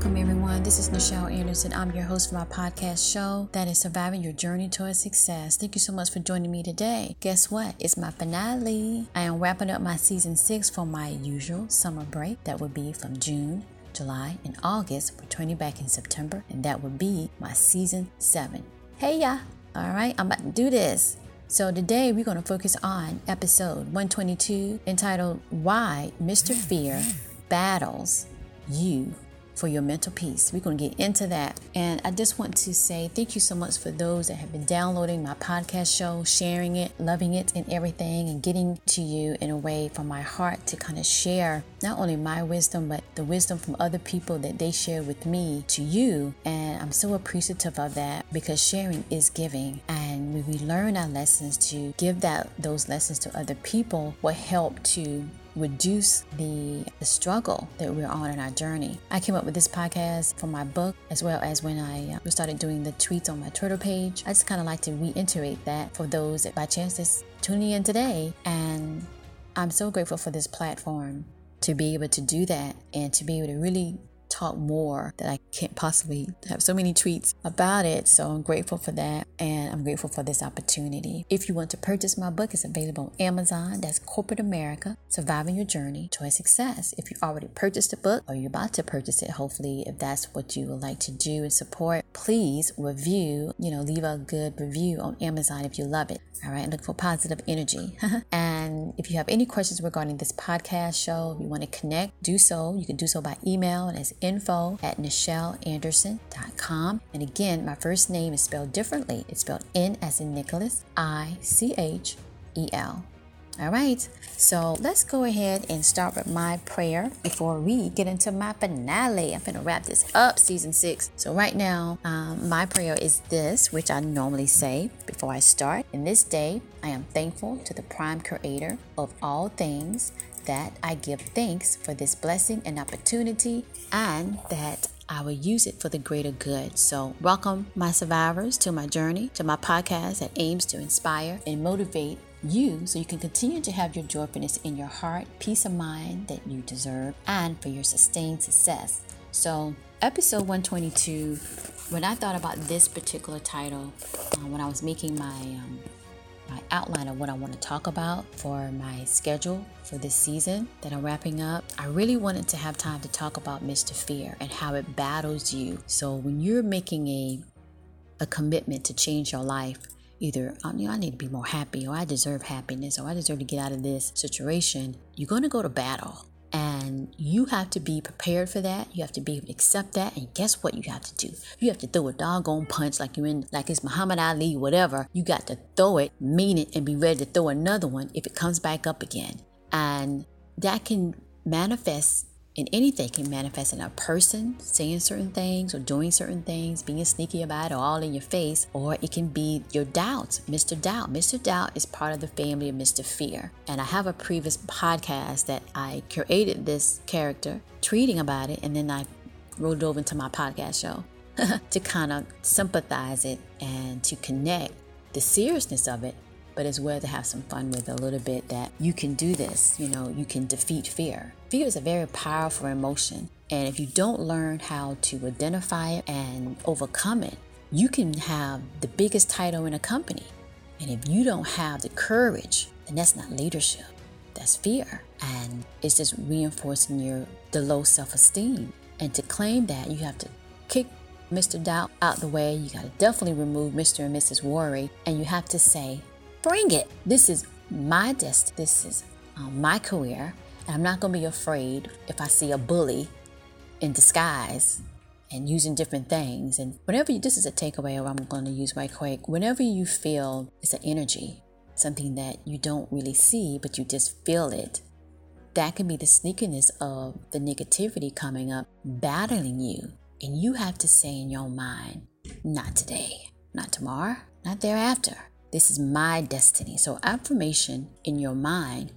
welcome everyone. This is Nichel Anderson. I'm your host for my podcast show that is Surviving Your Journey Towards Success. Thank you so much for joining me today. Guess what? It's my finale. I am wrapping up my season six for my usual summer break. That would be from June July, and August, returning back in September, and that would be my season seven. Hey, ya! All right, I'm about to do this. So, today we're going to focus on episode 122 entitled Why Mr. Fear Battles You for your mental peace. We're going to get into that. And I just want to say thank you so much for those that have been downloading my podcast show, sharing it, loving it, and everything, and getting to you in a way from my heart to kind of share not only my wisdom, but the wisdom from other people that they share with me to you. And I'm so appreciative of that because sharing is giving. And when we learn our lessons to give that those lessons to other people will help to reduce the, the struggle that we're on in our journey. I came up with this podcast for my book as well as when I uh, started doing the tweets on my Twitter page. I just kind of like to reiterate that for those that by chance is tuning in today. And I'm so grateful for this platform to be able to do that and to be able to really talk more that I can't possibly have so many tweets about it. So I'm grateful for that and I'm grateful for this opportunity. If you want to purchase my book, it's available on Amazon. That's Corporate America Surviving Your Journey Towards Success. If you already purchased the book or you're about to purchase it, hopefully, if that's what you would like to do and support, please review, you know, leave a good review on Amazon if you love it. All right, look for positive energy. and if you have any questions regarding this podcast show, if you want to connect, do so. You can do so by email and as info at nichelanderson.com. And again, my first name is spelled differently. It's spelled N as in Nicholas, I C H E L. All right, so let's go ahead and start with my prayer before we get into my finale. I'm gonna wrap this up, season six. So, right now, um, my prayer is this, which I normally say before I start. In this day, I am thankful to the prime creator of all things that I give thanks for this blessing and opportunity, and that I will use it for the greater good. So, welcome, my survivors, to my journey, to my podcast that aims to inspire and motivate you so you can continue to have your joyfulness in your heart, peace of mind that you deserve, and for your sustained success. So, episode 122, when I thought about this particular title, uh, when I was making my um, my outline of what I want to talk about for my schedule for this season that I'm wrapping up, I really wanted to have time to talk about Mr. Fear and how it battles you. So when you're making a a commitment to change your life, either um, you know, I need to be more happy or I deserve happiness or I deserve to get out of this situation, you're going to go to battle. And you have to be prepared for that. You have to be able to accept that. And guess what you have to do? You have to throw a doggone punch like you're in, like it's Muhammad Ali, whatever. You got to throw it, mean it, and be ready to throw another one if it comes back up again. And that can manifest and anything can manifest in a person saying certain things or doing certain things, being sneaky about it, or all in your face, or it can be your doubts, Mr. Doubt. Mr. Doubt is part of the family of Mr. Fear. And I have a previous podcast that I created this character, tweeting about it, and then I rolled it over into my podcast show to kind of sympathize it and to connect the seriousness of it but as well to have some fun with a little bit that you can do this. You know, you can defeat fear. Fear is a very powerful emotion. And if you don't learn how to identify it and overcome it, you can have the biggest title in a company. And if you don't have the courage, then that's not leadership. That's fear. And it's just reinforcing your the low self-esteem. And to claim that, you have to kick Mr. Doubt out the way. You got to definitely remove Mr. and Mrs. Worry. And you have to say, Bring it. This is my destiny. This is um, my career. And I'm not going to be afraid if I see a bully in disguise and using different things. And whenever you, this is a takeaway or I'm going to use right quick. Whenever you feel it's an energy, something that you don't really see, but you just feel it, that can be the sneakiness of the negativity coming up, battling you. And you have to say in your mind, not today, not tomorrow, not thereafter. This is my destiny. So, affirmation in your mind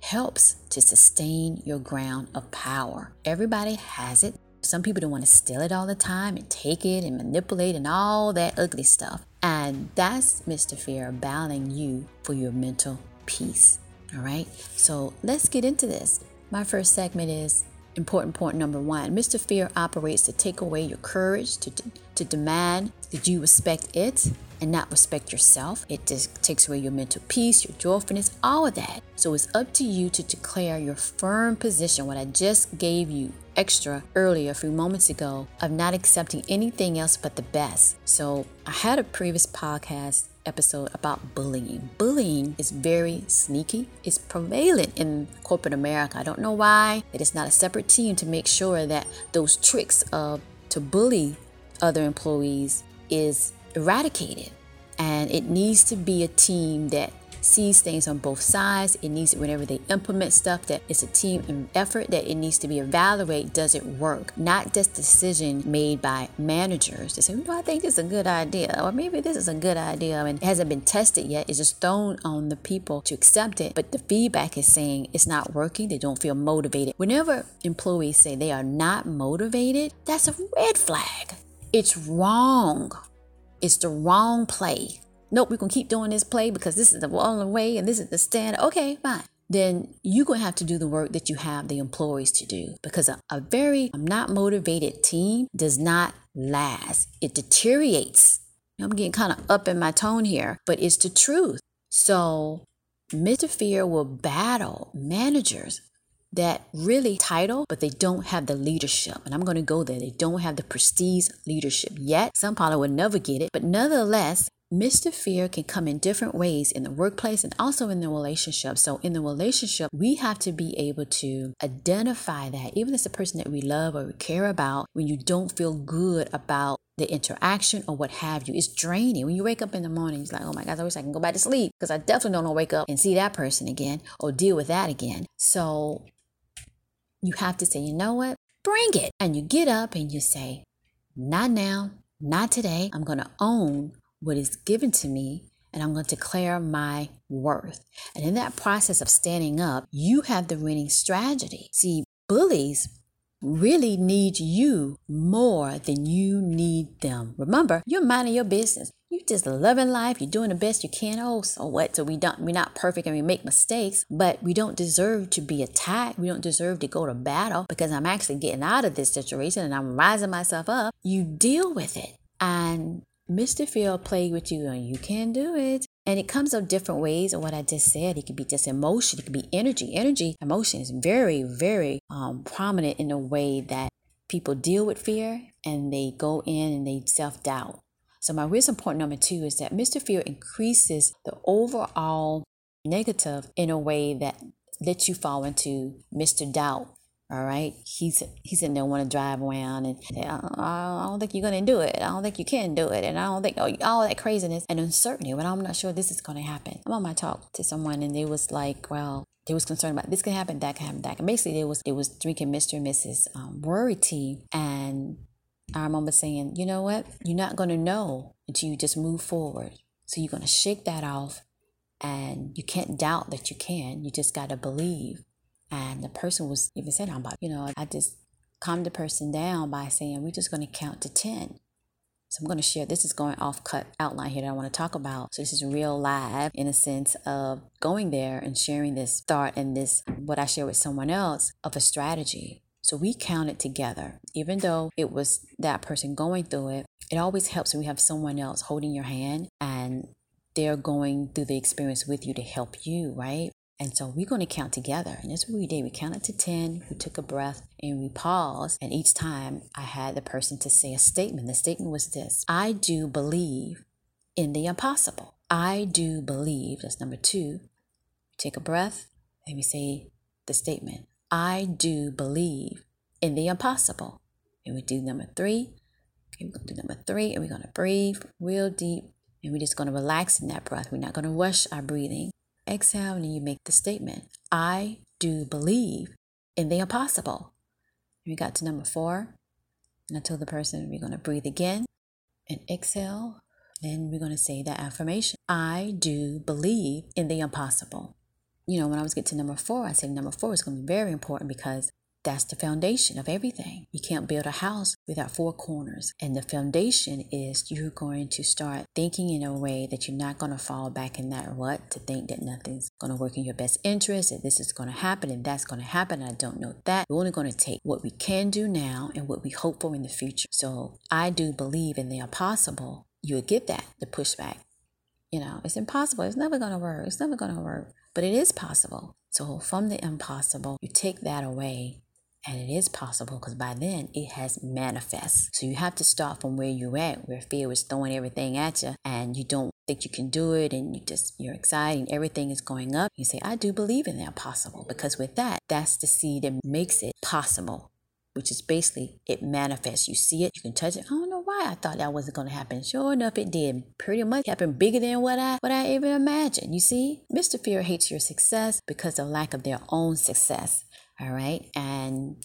helps to sustain your ground of power. Everybody has it. Some people don't want to steal it all the time and take it and manipulate and all that ugly stuff. And that's Mr. Fear battling you for your mental peace. All right. So let's get into this. My first segment is important point number one. Mr. Fear operates to take away your courage, to, to demand that you respect it and not respect yourself. It just takes away your mental peace, your joyfulness, all of that. So it's up to you to declare your firm position, what I just gave you extra earlier a few moments ago, of not accepting anything else but the best. So I had a previous podcast episode about bullying. Bullying is very sneaky. It's prevalent in corporate America. I don't know why. It is not a separate team to make sure that those tricks of to bully other employees is eradicated. And it needs to be a team that sees things on both sides. It needs whenever they implement stuff that it's a team effort that it needs to be evaluated. Does it work? Not just decision made by managers to say, well, I think this is a good idea, or maybe this is a good idea and it hasn't been tested yet. It's just thrown on the people to accept it. But the feedback is saying it's not working. They don't feel motivated. Whenever employees say they are not motivated, that's a red flag. It's wrong. It's the wrong play. Nope, we're gonna keep doing this play because this is the only way and this is the standard. Okay, fine. Then you're gonna have to do the work that you have the employees to do because a, a very um, not motivated team does not last. It deteriorates. I'm getting kind of up in my tone here, but it's the truth. So Mr. Fear will battle managers that really title, but they don't have the leadership. And I'm going to go there. They don't have the prestige leadership yet. Some probably would never get it, but nonetheless, Mr. Fear can come in different ways in the workplace and also in the relationship. So, in the relationship, we have to be able to identify that, even as a person that we love or we care about, when you don't feel good about the interaction or what have you. It's draining. When you wake up in the morning, it's like, oh my God, I wish I can go back to sleep because I definitely don't want to wake up and see that person again or deal with that again. So, you have to say, you know what? Bring it. And you get up and you say, not now, not today. I'm going to own what is given to me and I'm going to declare my worth. And in that process of standing up, you have the winning strategy. See, bullies really need you more than you need them. Remember, you're minding your business. You're just loving life. You're doing the best you can. Oh, so what? So we don't. We're not perfect and we make mistakes, but we don't deserve to be attacked. We don't deserve to go to battle because I'm actually getting out of this situation and I'm rising myself up. You deal with it, and Mr. Fear play with you and you can do it. And it comes out different ways of what I just said. It could be just emotion, it could be energy. Energy, emotion is very, very um, prominent in the way that people deal with fear and they go in and they self doubt. So, my wisdom point number two is that Mr. Fear increases the overall negative in a way that lets you fall into Mr. Doubt all right. He's he's in there want to drive around and I don't think you're gonna do it. I don't think you can do it, and I don't think oh, all that craziness and uncertainty. But I'm not sure this is gonna happen. I'm on my talk to someone and they was like, well, they was concerned about this can happen, that can happen, that can. Basically, they was it was drinking Mr. and Mrs. Um, worry tea, and I remember saying, you know what, you're not gonna know until you just move forward. So you're gonna shake that off, and you can't doubt that you can. You just gotta believe. And the person was even saying, I'm about, you know, I just calmed the person down by saying, we're just going to count to 10. So I'm going to share, this is going off cut outline here that I want to talk about. So this is real live in a sense of going there and sharing this thought and this, what I share with someone else of a strategy. So we counted together, even though it was that person going through it. It always helps when we have someone else holding your hand and they're going through the experience with you to help you, right? And so we're going to count together. And that's what we did. We counted to 10, we took a breath, and we paused. And each time I had the person to say a statement. The statement was this I do believe in the impossible. I do believe. That's number two. Take a breath, and we say the statement I do believe in the impossible. And we do number three. Okay, we're going to do number three, and we're going to breathe real deep. And we're just going to relax in that breath. We're not going to rush our breathing. Exhale and you make the statement I do believe in the impossible. We got to number four, and I told the person we're going to breathe again and exhale. Then we're going to say that affirmation I do believe in the impossible. You know, when I was getting to number four, I said number four is going to be very important because that's the foundation of everything. You can't build a house without four corners. And the foundation is you're going to start thinking in a way that you're not going to fall back in that rut to think that nothing's going to work in your best interest, that this is going to happen and that's going to happen. I don't know that. We're only going to take what we can do now and what we hope for in the future. So I do believe in the impossible. You'll get that, the pushback. You know, it's impossible. It's never going to work. It's never going to work. But it is possible. So from the impossible, you take that away and it is possible because by then it has manifest. So you have to start from where you're at, where fear is throwing everything at you and you don't think you can do it and you just you're excited and everything is going up. You say, I do believe in that possible because with that, that's the seed that makes it possible. Which is basically it manifests. You see it, you can touch it. I don't know why I thought that wasn't going to happen. Sure enough, it did. Pretty much happened bigger than what I what I even imagined. You see, Mr. Fear hates your success because of lack of their own success. All right. And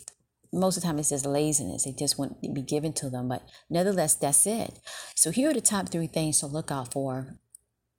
most of the time it's just laziness. It just won't be given to them. But nevertheless, that's it. So here are the top three things to look out for.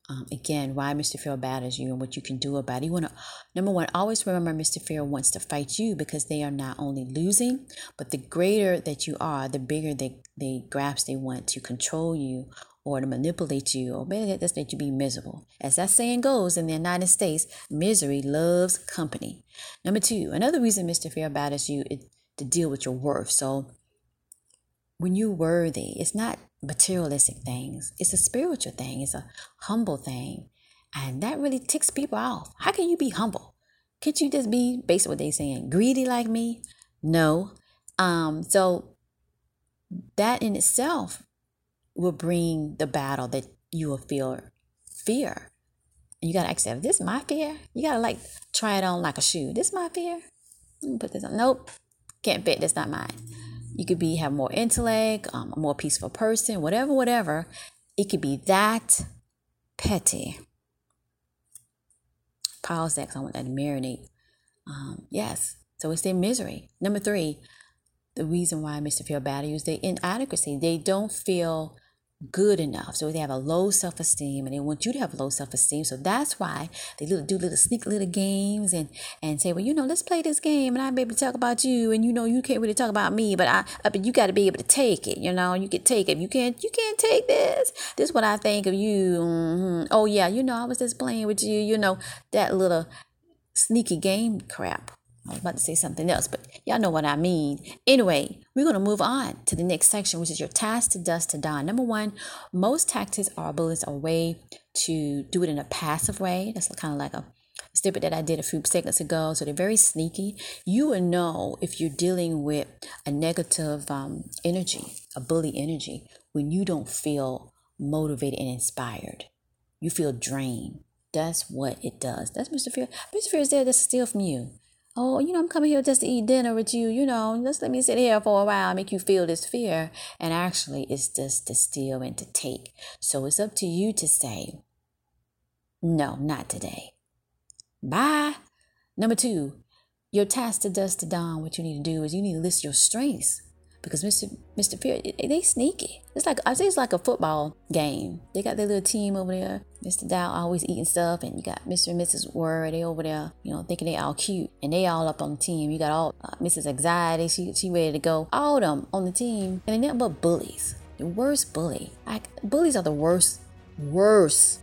Um, again, why Mr. Fear batters you and what you can do about it. You want to, number one, always remember Mr. Fear wants to fight you because they are not only losing, but the greater that you are, the bigger they, they grasp they want to control you or to manipulate you or maybe just make you be miserable. As that saying goes in the United States, misery loves company. Number two, another reason Mr. Fear batters you is to deal with your worth. So when you're worthy, it's not materialistic things, it's a spiritual thing, it's a humble thing. And that really ticks people off. How can you be humble? Can't you just be, based on what they're saying, greedy like me? No. Um, so that in itself will bring the battle that you will feel fear. And you gotta accept this is my fear. You gotta like try it on like a shoe. This is my fear. Put this on. Nope. Can't fit. That's not mine. You could be have more intellect, um, a more peaceful person, whatever, whatever. It could be that petty. Pause that I want that to marinate. Um, yes. So it's their misery. Number three, the reason why Mr. Feel bad is their inadequacy. They don't feel good enough. So they have a low self esteem and they want you to have low self esteem. So that's why they do little sneak little games and, and say, well, you know, let's play this game and be able to talk about you. And you know, you can't really talk about me, but I, but you got to be able to take it. You know, you can take it. You can't, you can't take this. This is what I think of you. Mm-hmm. Oh yeah. You know, I was just playing with you, you know, that little sneaky game crap. I was about to say something else, but y'all know what I mean. Anyway, we're going to move on to the next section, which is your task to dust to dawn. Number one, most tactics are bullets a way to do it in a passive way. That's kind of like a snippet that I did a few seconds ago. So they're very sneaky. You will know if you're dealing with a negative um, energy, a bully energy, when you don't feel motivated and inspired. You feel drained. That's what it does. That's Mr. Fear. Mr. Fear is there to steal from you oh, you know, I'm coming here just to eat dinner with you, you know, just let me sit here for a while, make you feel this fear. And actually, it's just to steal and to take. So it's up to you to say, no, not today. Bye. Number two, your task to dust to dawn, what you need to do is you need to list your strengths because Mr. Mr. Fear, they sneaky. It's like I say it's like a football game. They got their little team over there. Mr. Doubt always eating stuff, and you got Mr. and Mrs. Word. They over there, you know, thinking they all cute, and they all up on the team. You got all uh, Mrs. Anxiety. She she ready to go. All them on the team, and they nothing but bullies. The worst bully. Like bullies are the worst, worst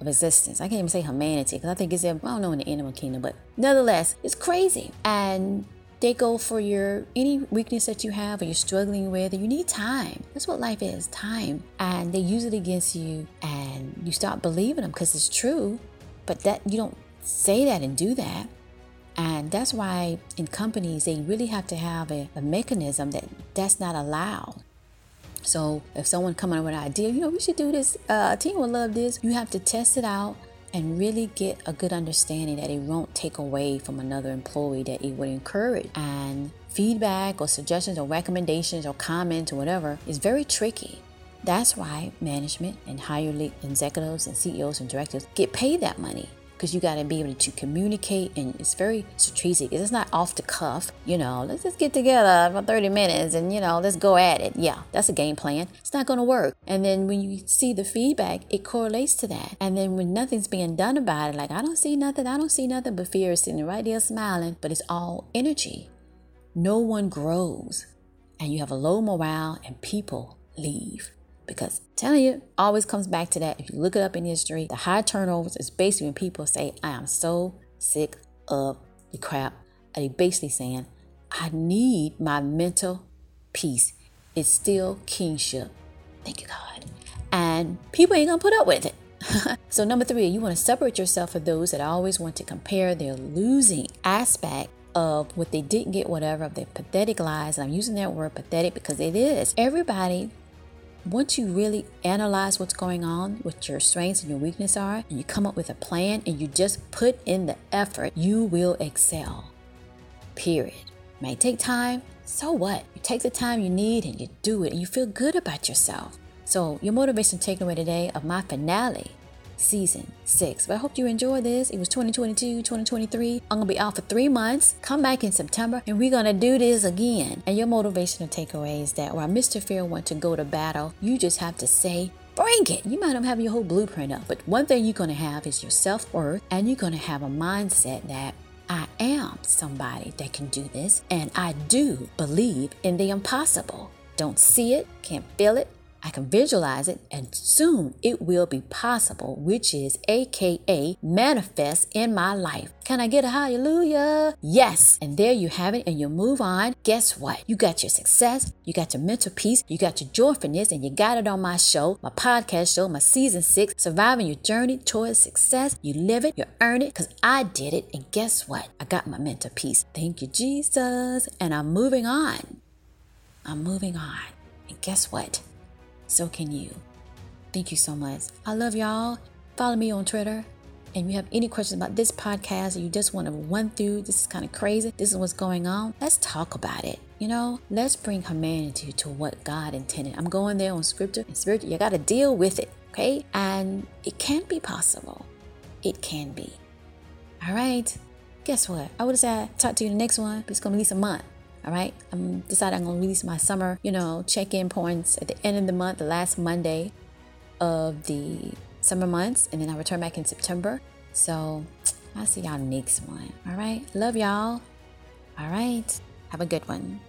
of existence. I can't even say humanity because I think it's I don't know in the animal kingdom, but nonetheless, it's crazy. And they go for your any weakness that you have or you're struggling with you need time. That's what life is time. And they use it against you and you stop believing them because it's true but that you don't say that and do that. And that's why in companies they really have to have a, a mechanism that that's not allowed. So if someone coming up with an idea you know we should do this uh, a team would love this you have to test it out and really get a good understanding that it won't take away from another employee, that it would encourage. And feedback or suggestions or recommendations or comments or whatever is very tricky. That's why management and higher executives and CEOs and directors get paid that money because you got to be able to communicate and it's very strategic. It's not off the cuff, you know, let's just get together for 30 minutes and, you know, let's go at it. Yeah, that's a game plan. It's not going to work. And then when you see the feedback, it correlates to that. And then when nothing's being done about it, like, I don't see nothing, I don't see nothing but fear is sitting right there smiling, but it's all energy. no one grows and you have a low morale and people leave. Because I'm telling you, always comes back to that. If you look it up in history, the high turnovers is basically when people say, I am so sick of the crap. They basically saying, I need my mental peace. It's still kingship. Thank you, God. And people ain't gonna put up with it. so, number three, you want to separate yourself from those that always want to compare their losing aspect of what they didn't get, whatever, of their pathetic lies. And I'm using that word pathetic because it is. Everybody, once you really analyze what's going on, what your strengths and your weaknesses are, and you come up with a plan and you just put in the effort, you will excel. Period. May take time. So what? You take the time you need and you do it and you feel good about yourself. So, your motivation takeaway today of my finale season six. But I hope you enjoy this. It was 2022, 2023. I'm gonna be out for three months. Come back in September and we're gonna do this again. And your motivational takeaway is that while Mr. Fear wants to go to battle, you just have to say, Bring it. You might not have your whole blueprint up, but one thing you're to have is your self worth, and you're to have a mindset that I am somebody that can do this, and I do believe in the impossible. Don't see it, can't feel it, I can visualize it and soon it will be possible, which is AKA manifest in my life. Can I get a hallelujah? Yes. And there you have it, and you move on. Guess what? You got your success, you got your mental peace, you got your joyfulness, and you got it on my show, my podcast show, my season six, Surviving Your Journey Towards Success. You live it, you earn it, because I did it. And guess what? I got my mental peace. Thank you, Jesus. And I'm moving on. I'm moving on. And guess what? So can you. Thank you so much. I love y'all. Follow me on Twitter. And you have any questions about this podcast or you just want to run through, this is kind of crazy, this is what's going on, let's talk about it. You know, let's bring humanity to what God intended. I'm going there on scripture and spiritual. You got to deal with it, okay? And it can be possible. It can be. All right. Guess what? I would have said, talk to you the next one, but it's going to release a month. All right. I'm decided I'm to release my summer, you know, check in points at the end of the month, the last Monday of the summer months. And then I return back in September. So I'll see y'all next one. All right. Love y'all. All right. Have a good one.